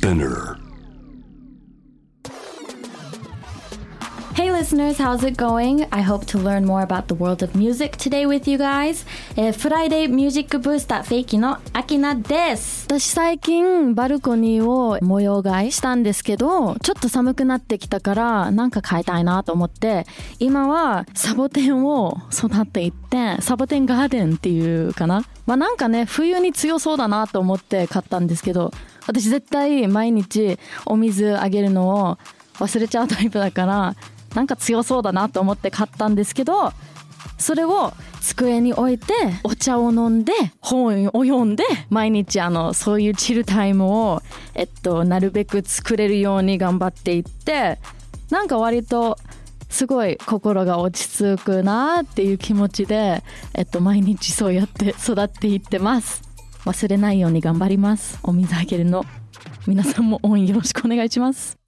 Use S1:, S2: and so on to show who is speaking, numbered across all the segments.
S1: Spinner.
S2: Hey listeners, how's it going? I hope to learn more about the world of music today with you guys. えー、フライデーミュージックブースターフェイキのアキナです。私最近バルコニーを模様替えしたんですけど、ちょっと寒くなってきたからなんか変えたいなと思って、今はサボテンを育っていって、サボテンガーデンっていうかな。まあなんかね、冬に強そうだなと思って買ったんですけど、私絶対毎日お水あげるのを忘れちゃうタイプだから なんか強そうだなと思って買ったんですけどそれを机に置いてお茶を飲んで本を読んで毎日あのそういうチルタイムを、えっと、なるべく作れるように頑張っていってなんか割とすごい心が落ち着くなっていう気持ちで、えっと、毎日そうやって育っていってます。忘れないように頑張ります。お水あげるの。皆さんも応援よろしくお願いします。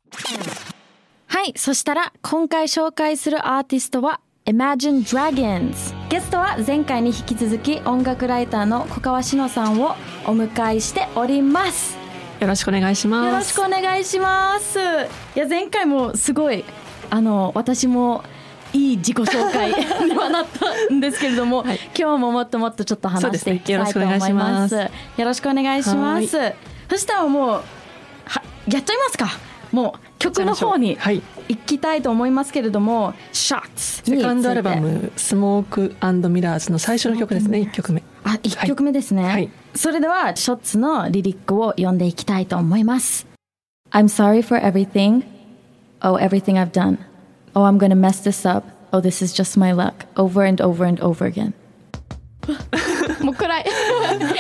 S2: はい、そしたら今回紹介するアーティストは Imagine Dragons ゲストは前回に引き続き音楽ライターの小川志乃さんをお迎えしております。
S3: よろしくお願いします。
S2: よろしくお願いします。いや前回もすごいあの私もいい自己紹介 にはなったんですけれども、
S3: はい。
S2: 今日ももっともっとちょっと話していきたいと思います。
S3: よろしくお願いします。
S2: よろしくお願いします。そしたらもうはやっちゃいますか。もう曲の方に
S3: はい。
S2: 行きたいと思いますけれども「Shots」
S3: セカンドアルバム「スモークミラーズ」の最初の曲ですね、1曲目。
S2: あ一曲目ですね、
S3: はい。
S2: それでは「ショッツ」のリリックを読んでいきたいと思います。I'm sorry for everything. Oh everything I've done Oh I'm gonna mess this up. Oh this is just my luck. Over and over and over again. もう暗い。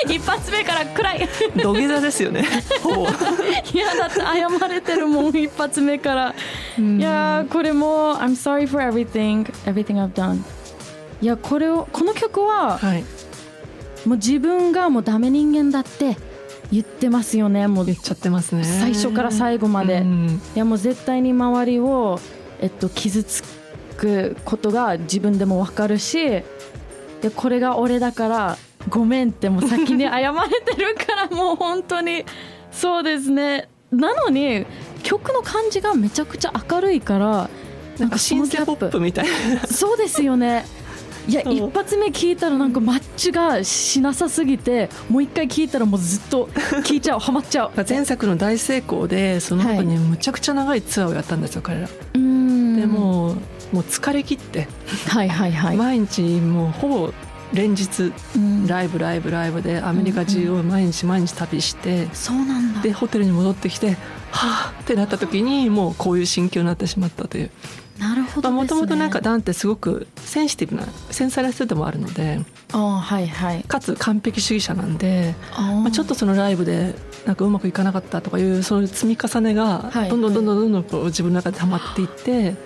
S2: 一発目から暗い。
S3: 土下座ですよね。ほぼ。
S2: いやだって謝れてるもん一発目から。いやーこれも「I'm sorry for everything everything I've done」いやこれをこの曲は
S3: はい。
S2: もう自分がもうダメ人間だって言ってますよねもう。
S3: 言っちゃってますね。
S2: 最初から最後まで。
S3: うん。
S2: いやもう絶対に周りを、えっと、傷つくことが自分でも分かるしでこれが俺だからごめんってもう先に謝れてるからもう本当にそうですね。なのに曲の感じがめちゃくちゃ明るいから
S3: なんかシンセポップみたいな。
S2: そうですよね。いや一発目聞いたらなんかマッチがしなさすぎてもう一回聞いたらもうずっと聞いちゃうハマっちゃう。
S3: 前作の大成功でその後にむちゃくちゃ長いツアーをやったんですよ彼ら。
S2: うーん。
S3: でもうもう疲れ切って。
S2: はいはいはい、
S3: 毎日もうほぼ連日
S2: うん。
S3: ライブライブライブでアメリカ中を毎日毎日旅して
S2: そうなんだ。
S3: でホテルに戻ってきてはあってなった時にもうこういう心境になってしまったという。
S2: なるほど
S3: もともとなんか
S2: だ
S3: ダンってすごくセンシティブな繊細な人でもあるので
S2: はいはい。
S3: かつ完璧主義者なんで、
S2: あ
S3: まあ、ちょっとそのライブでなんかうまくいかなかったとかいうそういう積み重ねが
S2: はい。
S3: どんどんどんどんどんどんこう自分の中で溜まっていって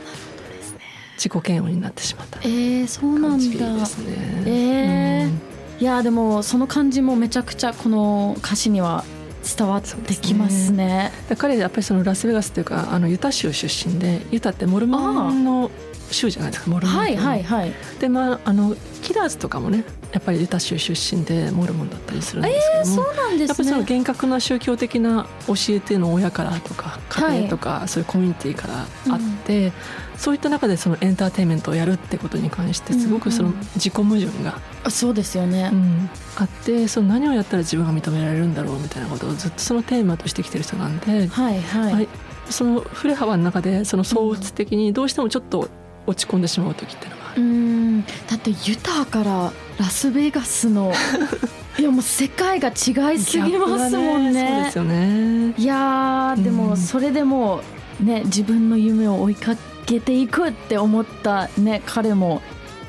S3: 自己嫌悪になってしまった。
S2: えー、そうなんだ。
S3: ですね。
S2: えー。
S3: うん。
S2: いやでもその感じもめちゃくちゃこの歌詞には伝わってきますね。
S3: で彼やっぱりそのラスベガスというかあのユタ州出身でユタってモルモンの州じゃないですかモルモン
S2: は。いはいはい。
S3: でまああのキラーズとかもねやっぱりユタ州出身でモルモンだったりするんですけども、
S2: そうなんですね。
S3: やっぱりその厳格な宗教的な教えっていうのを親からとか家庭とか、そういうコミュニティからあって、そういった中でそのエンターテインメントをやるってことに関してすごくその
S2: うんうん
S3: 自己矛盾が、
S2: あそうですよね、
S3: うん。あってその何をやったら自分が認められるんだろうみたいなことをずっとそのテーマとしてきてる人なんで、
S2: はいはい、
S3: はい。その振れ幅の中でその相打的にどうしてもちょっと落ち込んでしまう時っていうのがあ
S2: う
S3: る。
S2: ん。だってユタからラスベガスの いやもう世界が違いすぎますもん
S3: ギャップがそう
S2: ね
S3: ですよね。
S2: いやーで
S3: うん。
S2: もそれでもね自分の夢を追いかけていくって思ったね彼も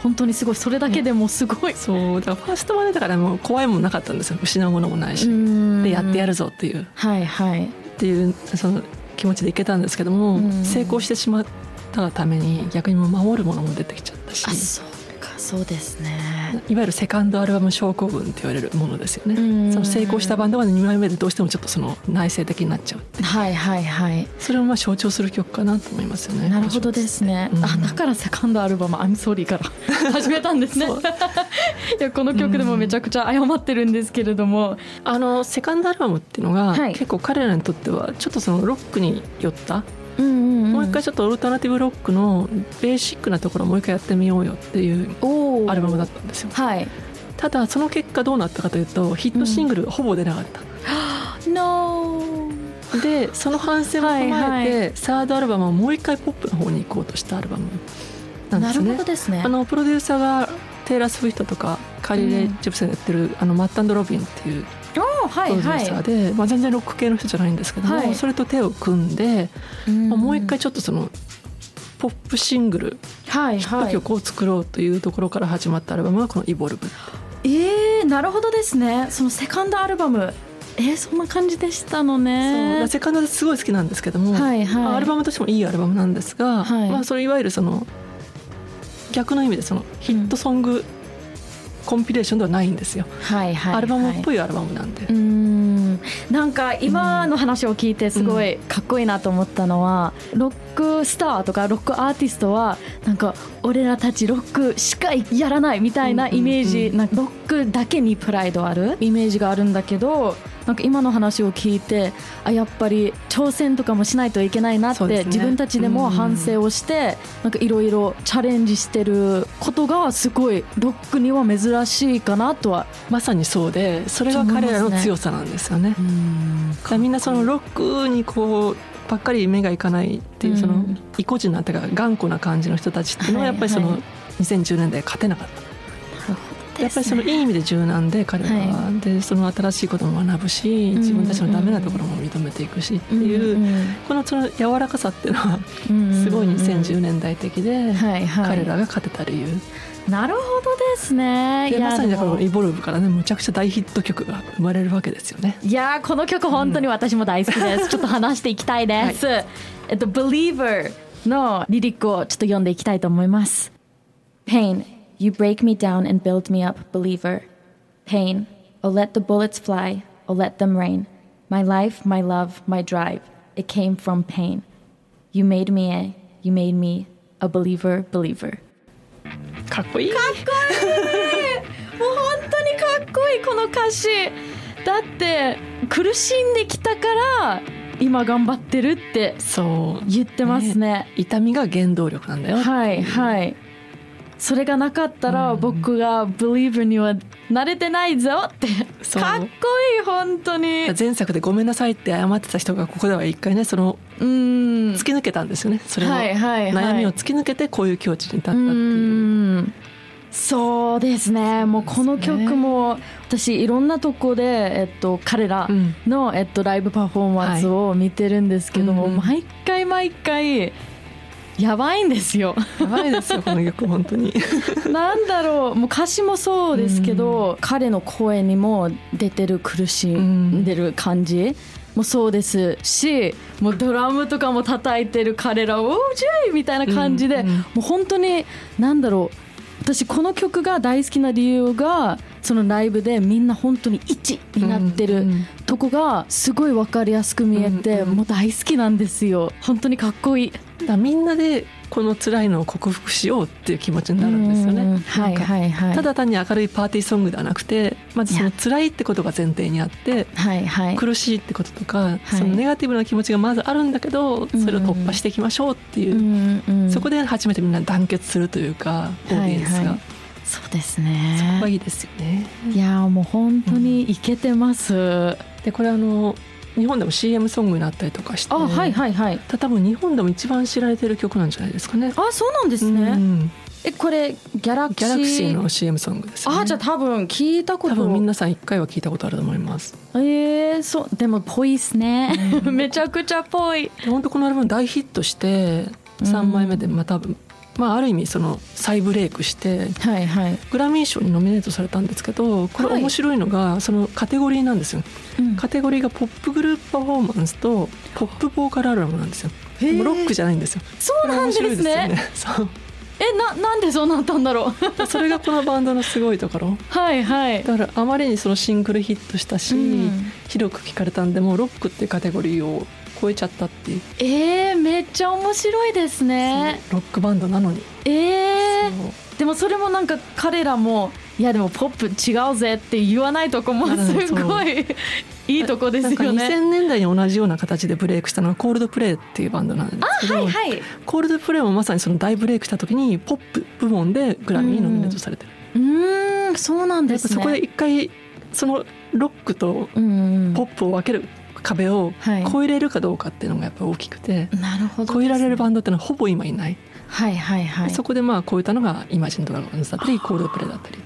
S2: 本当にすごいそれだけでもすごい、
S3: そうだからファーストマネだからもう怖いもんなかったんですよ。失うものもないし、
S2: うん。
S3: でやってやるぞっていう。っ
S2: はいはい。
S3: ていうその気持ちでいけたんですけども、
S2: うん。
S3: 成功してしまったがために逆にもう守るものも出てきちゃったし。
S2: あそうか。そうですね。
S3: いわゆるセカンドアルバム症候群って言われるものですよね。
S2: うん。
S3: その成功したバンドが2枚目でどうしてもちょっとその内省的になっちゃう
S2: はいはいはい。
S3: それをまあ象徴する曲かなと思いますよね
S2: なるほどですね、
S3: うん。
S2: あだからセカンドアルバム「I'm Sorry」から 始めたんですね。いやこの曲でもめちゃくちゃ謝ってるんですけれども、
S3: あのセカンドアルバムっていうのが、
S2: はい。
S3: 結構彼らにとってはちょっとそのロックに寄った、
S2: うんうんうん。
S3: もう一回ちょっとオルタナティブロックのベーシックなところをもう一回やってみようよっていうアルバムだったんですよ。
S2: はい。
S3: ただその結果どうなったかというとヒットシングルがほぼ出なかった、
S2: No
S3: でその反省を踏まえて、
S2: はい
S3: サードアルバムはもう一回ポップの方に行こうとしたアルバムなんで
S2: なる
S3: すね
S2: ほどですね。
S3: あのプロデューサーがテイラー・スウィフトとかカーリー・レイ・ジェプセンがやってる、あのマッタンド・ロビンっていうプロデュ
S2: いはい。
S3: ーサーで、まあ、全然ロック系の人じゃないんですけども、
S2: はい。
S3: それと手を組んで、
S2: うん。
S3: まあもう一回ちょっとそのポップシングルヒット
S2: はいはい
S3: 曲を作ろうというところから始まったアルバムがこの「イボルブ」
S2: えー、なるほどですね。そのセカンドアルバム。えー、そんな感じでしたの
S3: そう。
S2: ね
S3: セカンドですごい好きなんですけども、
S2: はいはい。
S3: まあアルバムとしてもいいアルバムなんですが、
S2: はい。
S3: まあ、それいわゆるその逆の意味でそのヒットソングコンピレーションではないんですよ、
S2: はいはい
S3: アルバムっぽ
S2: い
S3: いアルバムなんで、
S2: うーん。なんか今の話を聞いてすごいかっこいいなと思ったのは、ロックスターとかロックアーティストはなんか俺らたちロックしかやらないみたいなイメージ、
S3: うんうん。うん
S2: なロックだけにプライドある。イメージがあるんだけどなんか今の話を聞いてあやっぱり挑戦とかもしないといけないなって、
S3: ね。
S2: 自分たちでも反省をして、なんかいろいろチャレンジしてることがすごいロックには珍しいかなとは。
S3: まさにそうでそれが彼らの強さなんですよね。だからみんなそのロックにこうばっかり目がいかないっていうその
S2: うん
S3: 意固地なっていうか頑固な感じの人たちっていうのはやっぱりその
S2: はいはい。
S3: 2010年代勝てなかった。やっぱりそのいい意味で柔軟で彼らは、
S2: は
S3: でその新しいことも学ぶし自分たちのダメなところも認めていくしっていう、このその柔らかさっていうのはすごい2010年代的で、
S2: はいはい、
S3: 彼らが勝てた理由。
S2: なるほどですね。
S3: で
S2: いや
S3: まさにだからイボルブからねむちゃくちゃ大ヒット曲が生まれるわけですよね。
S2: いやーこの曲本当に私も大好きです、ちょっと話していきたいです、えっと「Believer」のリリックをちょっと読んでいきたいと思います。Pain you break me down and build me up believer Pain oh let the bullets fly oh let them rain my life my love my drive it came from pain you made me a you made me a believer believer
S3: かっこいい
S2: もう本当にかっこいいこの歌詞だって苦しんできたから今頑張ってるって
S3: そう
S2: 言ってますね
S3: 痛みが原動力なんだよ
S2: はいはい それがなかったら
S3: うん。
S2: 僕が Believer には慣れてないぞって。かっこいい本当に。
S3: 前作で「ごめんなさい」って謝ってた人がここでは一回ねその
S2: うん。
S3: 突き抜けたんですよね。それを
S2: はいはいはい。
S3: 悩みを突き抜けてこういう境地に立ったって
S2: う
S3: いう。
S2: ん。そうですね。もうこの曲も私いろんなとこで、えっと、彼ら
S3: うん。
S2: の、えっと、ライブパフォーマンスを見てるんですけども、
S3: はいうん。
S2: 毎回毎回やばいんですよ
S3: やばいですよこの曲本当に。
S2: なんだろうもう歌詞もそうですけど、彼の声にも出てる苦しんでる感じもそうですしもうドラムとかも叩いてる彼らを「おージェイ!」みたいな感じで、
S3: うんうん
S2: もう本当になんだろう私この曲が大好きな理由がそのライブでみんな本当に一になってるとこがすごい分かりやすく見えて、もう大好きなんですよ。本当にかっこいい。
S3: だみんなでこの辛いのを克服しようっていう気持ちになるんですよね。
S2: うん。はいはいはい。
S3: ただ単に明るいパーティーソングではなくてまずその辛いってことが前提にあって
S2: はいはい。
S3: 苦しいってこととか、そのネガティブな気持ちがまずあるんだけどそれを突破していきましょうっていう、そこで初めてみんな団結するというかオーディエンスが、
S2: そうです
S3: そこ
S2: ね
S3: がいいですよね。
S2: いやーもう本当にイケてます、
S3: でこれあの日本でも CM ソングになったりとかして
S2: あはいはいはい。
S3: た多分日本でも一番知られてる曲なんじゃないですかね。
S2: あそうなんです
S3: う
S2: ね、
S3: ん。
S2: えこれギャラクシー
S3: ギャラクシーの CM ソングですよね。
S2: あじゃあ多分聞いたこと。
S3: 多分皆さん一回は聞いたことあると思います。
S2: えー、そうでもぽいっすね、めちゃくちゃぽい。
S3: で本当このアルバム大ヒットして3枚目でまあ多分、まあある意味その再ブレイクして
S2: はいはい、
S3: グラミー賞にノミネートされたんですけどこれ
S2: はい
S3: 面白いのがそのカテゴリーなんですよ。
S2: うん。
S3: カテゴリーがポップグループパフォーマンスとポップボーカルアルバムなんですよ。ロックじゃないんですよ。
S2: そうなんですね。
S3: ですよね。そう。
S2: えななんでそうなったんだろう。
S3: それがこのバンドのすごいところ。
S2: はいはい。
S3: だからあまりにそのシングルヒットしたし、
S2: うん。
S3: 広く聞かれたんでもうロックっていうカテゴリーを超えちゃったっていう、
S2: えー、めっちゃ面白いですね。
S3: ロックバンドなのに、
S2: えー、でもそれもなんか彼らもいやでもポップ違うぜって言わないとこも
S3: うん
S2: すごいいいとこです
S3: なんか
S2: よね。
S3: 2000年代に同じような形でブレイクしたのがコールドプレイっていうバンドなんですけど、
S2: はいはい。
S3: コールドプレイもまさにその大ブレイクした時にポップ部門でグラミーにノミネートされてる、
S2: うーんそうなんですね。
S3: そこで一回そのロックと
S2: うん
S3: ポップを分ける壁を
S2: はい。
S3: 超えれるかどうかっていうのがやっぱ大きくて、
S2: なるほど、
S3: 超えられるバンドってのはほぼ今いない、
S2: はいはいはい。
S3: そこでまあ超えたのがイマジンドラゴンズだったりコールドプレイだったり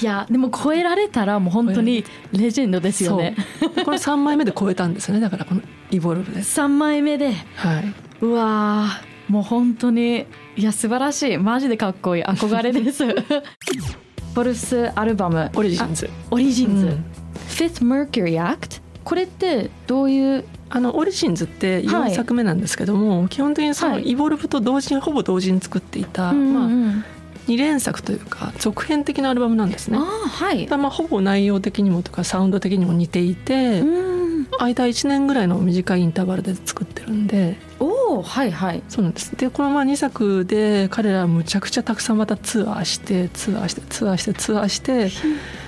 S3: い
S2: やでも超えられたらもう本当にレジェンドですよね。
S3: この3枚目で超えたんですよね。だからこのイボルブで。
S2: 三枚目で。
S3: はい。う
S2: わー。もう本当にいや素晴らしい。マジでかっこいい。憧れです。フォルスアルバム。
S3: オリジンズ。
S2: あオリジンズ、
S3: うん。
S2: Fifth Mercury Act これってどういう
S3: あのオリジンズって
S2: はい。
S3: 4作目なんですけども、基本的にその
S2: はい。
S3: イボルブと同時にほぼ同時に作っていた、
S2: うんうん
S3: まあ、
S2: うん
S3: 2連作というか続編的なアルバムなんですね。
S2: あ。ーはい。
S3: まあほぼ内容的にもとかサウンド的にも似ていて、
S2: うん
S3: 間1年ぐらいの短いインターバルで作ってるんで。
S2: おおはいはい。
S3: そうなんです。でこのまあ2作で彼らはむちゃくちゃたくさんまたツアーしてツアーしてツアーしてツアーして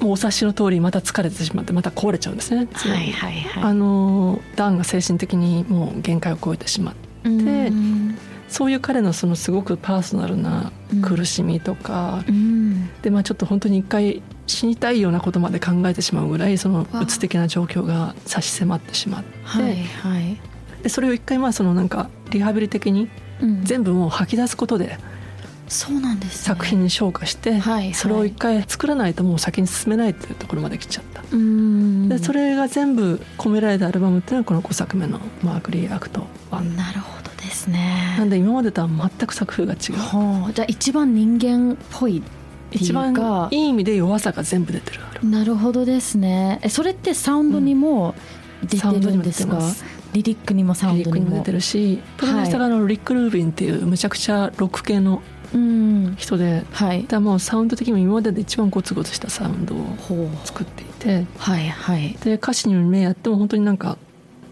S3: もうお察しの通りまた疲れてしまってまた壊れちゃうんですね。
S2: はいはいはい。
S3: あのダンが精神的にもう限界を超えてしまって
S2: うん。
S3: そういう彼のそのすごくパーソナルな苦しみとか、
S2: うん。
S3: でまあちょっと本当に一回死にたいようなことまで考えてしまうぐらいそのうつ的な状況が差し迫ってしまって、
S2: はいはい。
S3: でそれを一回まあそのなんかリハビリ的に
S2: うん。
S3: 全部もう吐き出すことで
S2: そうなんですね。
S3: 作品に昇華して、
S2: はいはい。
S3: それを一回作らないともう先に進めないっていうところまで来ちゃった。
S2: うん。
S3: でそれが全部込められたアルバムっていうのはこの5作目の「マーキュリー・アクト1」
S2: なるほどですね。
S3: なんで今までとは全く作風が違う。
S2: はあじゃあ一番人間っぽいっていう
S3: 一番
S2: か
S3: いい意味で弱さが全部出てる
S2: なるほどですね。えそれってサウンドにも出てるんですか、
S3: サウンドにも出てます。
S2: リリックにもサウン
S3: リリッ
S2: ドにも
S3: クにも出てるしプロデューサーのリック・ルービンっていうむちゃくちゃロック系の
S2: うん
S3: 人で。
S2: はい。
S3: だもうサウンド的にも今までで一番ゴツゴツしたサウンドを作っていて。
S2: はいはい。
S3: で歌詞に目やっても本当になんか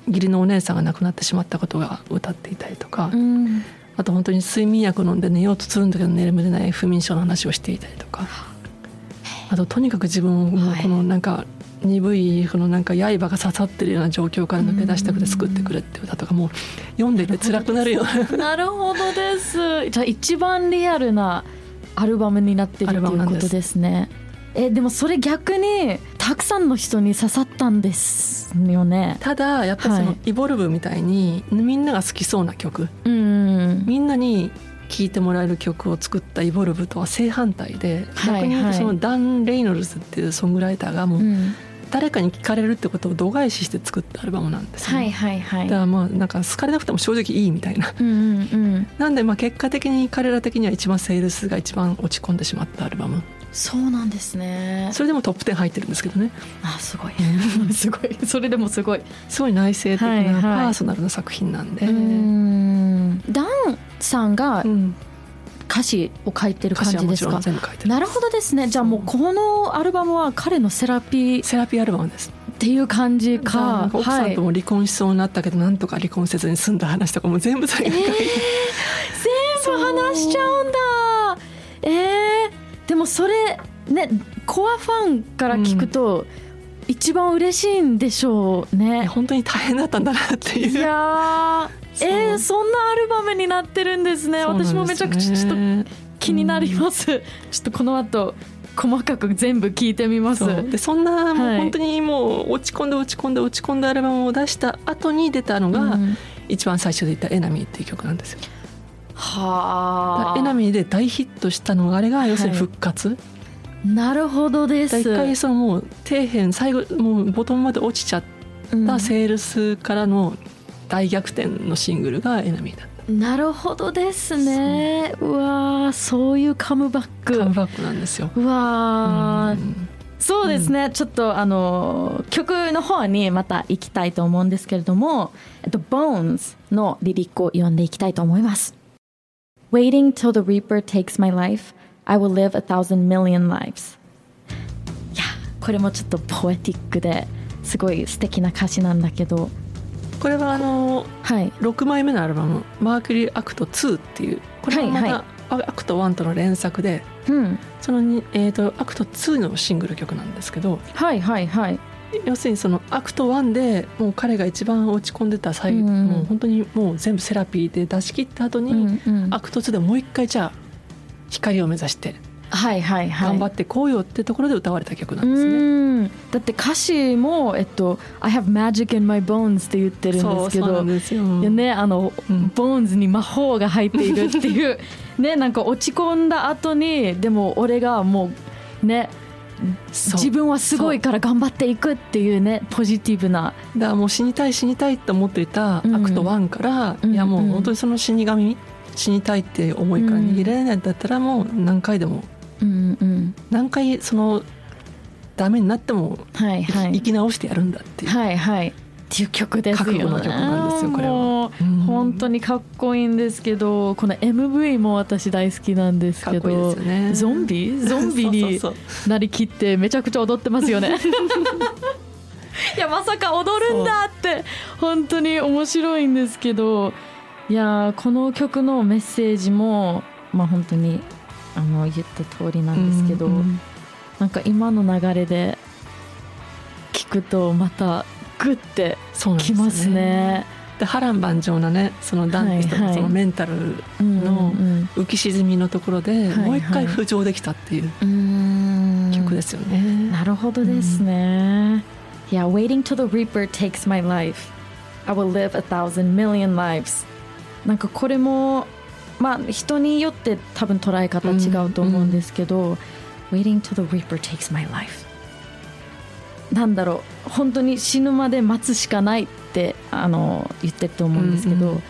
S3: 義理のお姉さんが亡くなってしまったことが歌っていたりとか、
S2: うん。
S3: あと本当に睡眠薬飲んで寝ようとするんだけど眠れない不眠症の話をしていたりとか。あ。ととにかく自分をもうこのなんか鈍いこのなんか刃が刺さってるような状況から抜け出したくて救ってくれって歌とかもう読んでて辛くなるような。
S2: なるほどです。じゃあ一番リアルなアルバムになってるっていうことですね。えでもそれ逆にたくさんの人に刺さったんですよね。
S3: ただやっぱりそ
S2: はい。
S3: のイボルブみたいにみんなが好きそうな曲。
S2: うん
S3: みんなに聴いてもらえる曲を作ったイボルブとは正反対で
S2: はい
S3: 逆に言うと
S2: はい
S3: そのダン・レイノルズっていうソングライターがもう
S2: うん
S3: 誰かに聴かれるってことを度外視して作ったアルバムなんですよね。
S2: はいはいはい。
S3: だからまあなんか好かれなくても正直いいみたいな。
S2: うんうんうん。
S3: なんでまあ結果的に彼ら的には一番セールスが一番落ち込んでしまったアルバム。
S2: そうなんですね。
S3: それでもトップ10入ってるんですけどね。
S2: あすごい。すごい。それでもすごい。
S3: すごい内省的
S2: はいは
S3: ない。パーソナルな作品なんで、
S2: うん。ダンさんが
S3: うん
S2: 歌詞を書いてる感じですか？なるほどですね。じゃあもうこのアルバムは彼のセラピー
S3: セラピーアルバムです。
S2: っていう感じ
S3: だか奥さんとも離婚しそうになったけど、なんとか離婚せずに済んだ話とかも全部それが書いて。る、
S2: 全部話しちゃうんだ。えー、でもそれねコアファンから聞くと、一番嬉しいんでしょうね、
S3: 本当に大変だったんだなっていう。
S2: いやえー、そんなアルバムになってるんですね。
S3: ね。
S2: 私もめちゃくちゃちょっと気になります、ちょっとこの後細かく全部聞いてみます。
S3: でそんなも
S2: はい。
S3: う本当にもう落ち込んで落ち込んで落ち込んだアルバムを出した後に出たのが、
S2: うん。
S3: 一番最初で言った「エナミー」っていう曲なんですよ。
S2: はあ。
S3: エナミーで大ヒットしたのがあれが要するに復活、
S2: なるほどです。
S3: 一回そのもう底辺最後もうボトムまで落ちちゃったセールスからの大逆転のシングルがエナミーだっ
S2: うんなるほどですね。う。わーそういうカムバック。
S3: たカムバックなんですよ。
S2: うわそうですね、ちょっとあの曲の方にまた行きたいと思うんですけれども「えっと、Bones」のリリックを読んでいきたいと思います。Waiting till the reaper takes my life I will live a thousand million lives. いやこれもちょっとポエティックですごい素敵な歌詞なんだけど
S3: これはあの
S2: はい。
S3: 6枚目のアルバム「マーキュリーアクト2」っていうこれはま
S2: はい
S3: たアクト1との連作で
S2: うん。
S3: そのに、えー、とアクト2のシングル曲なんですけど
S2: はいはいはい。
S3: 要するにそのアクト1でもう彼が一番落ち込んでた際、
S2: うん。
S3: もう本当にもう全部セラピーで出し切った後に、
S2: うんうん。
S3: アクト2でもう一回じゃあ光を目指して
S2: はいはいはい。
S3: 頑張ってこうよってところで歌われた曲な
S2: うん
S3: ですね。
S2: ん。だって歌詞も、えっと「I have magic in my bones」って言ってるんですけどね、あの、
S3: うん。
S2: ボーンズに魔法が入っているっていう ねなんか落ち込んだ後にでも俺がもうね自分はすごいから頑張っていくっていうねポジティブな。
S3: だからもう死にたい死にたいって思っていたア
S2: うん。
S3: クト1から、
S2: うん。
S3: いやも
S2: う
S3: 本当にその死神死にたいって思いから逃げられないんだったらもう何回でも
S2: うんうん。
S3: 何回そのダメになっても生き,、
S2: はいはい。
S3: 生き直してやるんだっていう、
S2: はいはい。っていう曲ですよね。
S3: 覚曲なんですよこれは。
S2: もう
S3: うん
S2: 本当にかっこいいんですけどこの MV も私大好きなんですけど
S3: ね。
S2: ゾンビ？ゾンビになりきってめちゃくちゃ踊ってますよね。いやまさか踊るんだって本当に面白いんですけどいやこの曲のメッセージもまあ本当にあの言った通りなんですけど、
S3: うんうん
S2: なんか今の流れで聞くとまたグッて
S3: そうなんですよ
S2: きますね。
S3: で波乱万丈なねそのダンディスとそのメンタル
S2: うん
S3: の
S2: うん
S3: 浮き沈みのところで
S2: はい
S3: もう一回浮上できたっていう曲ですよね。
S2: なるほどですね。いや、Waiting till the Reaper takes my life. I will live a thousand million lives. なんかこれも、まあ人によって多分捉え方違うと思うんですけど、Waiting till the Reaper takes my life. なんだろう、本当に死ぬまで待つしかないってあの言ってると思うんですけど、
S3: うんうん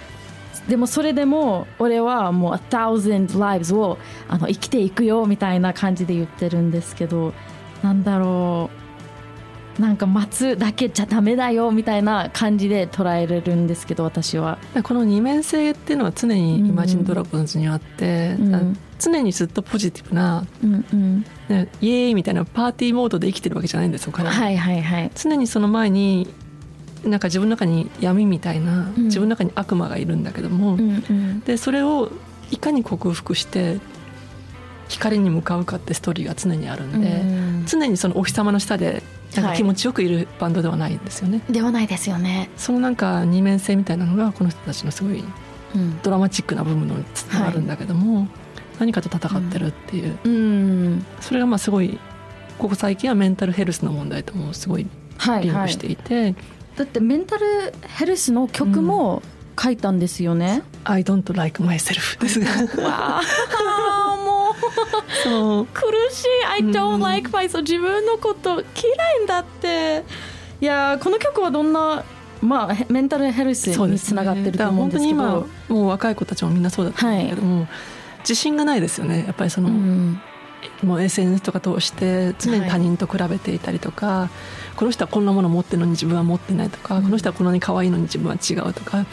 S2: でもそれでも俺はもう a thousand lives をあの生きていくよみたいな感じで言ってるんですけどなんだろうなんか待つだけじゃダメだよみたいな感じで捉えれるんですけど私は。
S3: この二面性っていうのは常にイマジンドラゴンズにあって、
S2: うん。
S3: 常にずっとポジティブな、
S2: うんうん、
S3: ね、イエーイみたいなパーティーモードで生きてるわけじゃないんですよ彼は、
S2: はいはいはい。
S3: 常にその前になんか自分の中に闇みたいな、
S2: うん。
S3: 自分の中に悪魔がいるんだけども、
S2: うんうん。
S3: でそれをいかに克服して光に向かうかってストーリーが常にあるんで、
S2: うん。
S3: 常にそのお日様の下でなん
S2: はい。
S3: か気持ちよくいるバンドではないんですよね、
S2: ではないですよね。
S3: そのなんか二面性みたいなのがこの人たちのすごい
S2: うん。
S3: ドラマチックな部分のつながるんだけども、何かと戦ってるっていう、
S2: うん、
S3: それがまあすごいここ最近はメンタルヘルスの問題ともすごい
S2: はいはい。
S3: リンクし。ていて。
S2: だってメンタルヘルスの曲も書いたんですよね。
S3: 「I don't like myself」です。が
S2: わ
S3: そう。
S2: 苦しい。I don't
S3: うん
S2: like myself 自分のこと嫌いんだって。いやーこの曲はどんなまあへメンタルヘルスにつながってると思うんですけど。
S3: だから本当に今もう若い子たちもみんなそうだと思うんだけども、自信がないですよねやっぱりその、
S2: うん
S3: もう SNS とか通して常に他人と比べていたりとか、この人はこんなもの持ってるのに自分は持ってないとか、
S2: うん。
S3: この人はこんなに可愛いのに自分は違うとか。
S2: はい。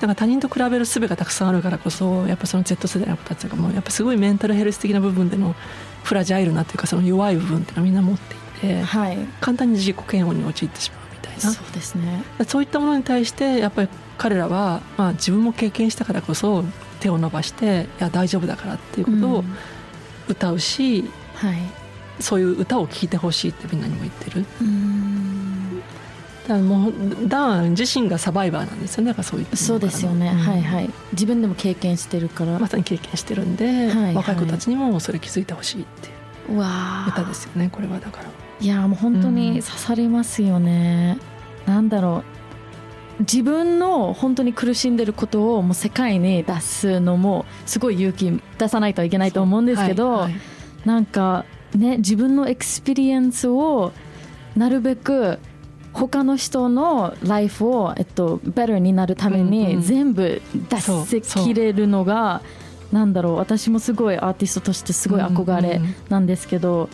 S3: なんか他人と比べる術がたくさんあるからこそやっぱその Z 世代の子たちがもうやっぱすごいメンタルヘルス的な部分でのフラジャイルなというかその弱い部分っていうのをみんな持っていて
S2: はい。
S3: 簡単に自己嫌悪に陥ってしまうみたいな。
S2: そうですね
S3: そういったものに対してやっぱり彼らは、まあ、自分も経験したからこそ手を伸ばしていや大丈夫だからっていうことを
S2: うん。
S3: 歌うし、
S2: はい
S3: そういう歌を聴いてほしいってみんなにも言ってる。
S2: うん。
S3: だからもうダーン自身がサバイバーなんですよね。だからそういった
S2: そうですよね、はいはい。い自分でも経験してるから、
S3: まさに経験してるんで、
S2: はいはい。
S3: 若い子たちにもそれ気づいてほしいっていう。歌ですよねこれはだから。
S2: いやもう本当
S3: うん。
S2: に刺さりますよね、なんだろう。自分の本当に苦しんでることをもう世界に出すのもすごい勇気出さないといけないと思うんですけど、
S3: はいはい。
S2: なんかね自分の experience をなるべく他の人の life を、えっと、 better になるために
S3: ん
S2: 全部出せきれるのが、なんだろう私もすごいアーティストとしてすごい憧れなんですけど、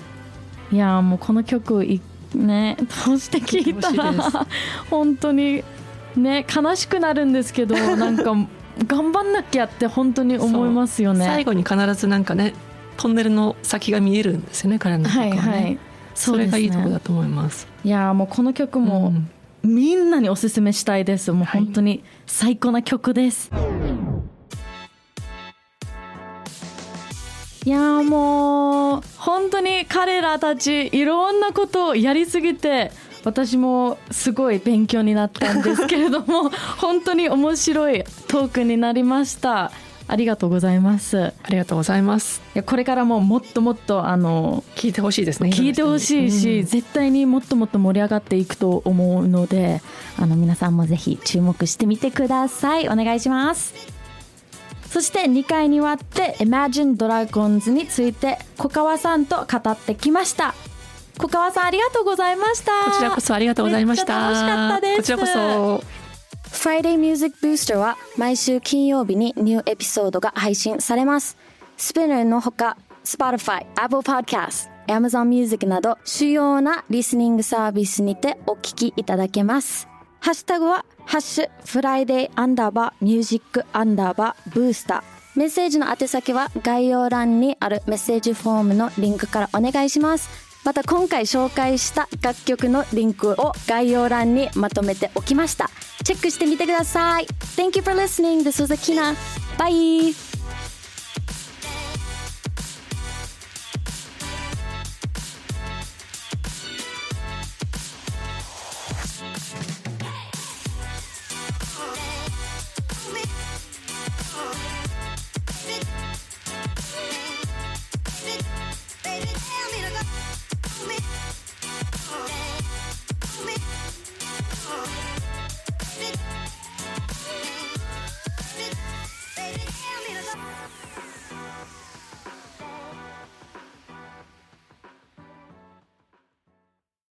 S2: いやーもうこの曲いね通して聴いたら本当にね悲しくなるんですけどなんか頑張んなきゃって本当に思いますよね。
S3: 最後に必ずなんかねトンネルの先が見えるんですよね彼の曲はね、はいはい、それがいいところだと思います。
S2: いやもうこの曲も、みんなにおすすめしたいです。もう本当に最高な曲です、はい、いやもう本当に彼らたちいろんなことをやりすぎて私もすごい勉強になったんですけれども 本当に面白いトークになりましたありがとうございます。あ
S3: りがとうございます。
S2: いやこれからももっともっとあの
S3: 聞いてほしいですね
S2: 聞いてほしいし、うん、絶対にもっともっと盛り上がっていくと思うのであの皆さんもぜひ注目してみてください。お願いします。そして2回にわって Imagine Dragons について小川さんと語ってきました。小川さんありがとうございました。
S3: こちらこそありがとうございました。こちらこそ
S2: Friday Music Booster は毎週金曜日にニューエピソードが配信されます。スピナーのほか Spotify、Apple Podcast、Amazon Music など主要なリスニングサービスにてお聞きいただけます。ハッシュタグはハッシュフライデーアンダーバーミュージックアンダーバーブースター。メッセージの宛先は概要欄にあるメッセージフォームのリンクからお願いします。また今回紹介した楽曲のリンクを概要欄にまとめておきました。チェックしてみてください。Thank you for listening. This was Akina. Bye.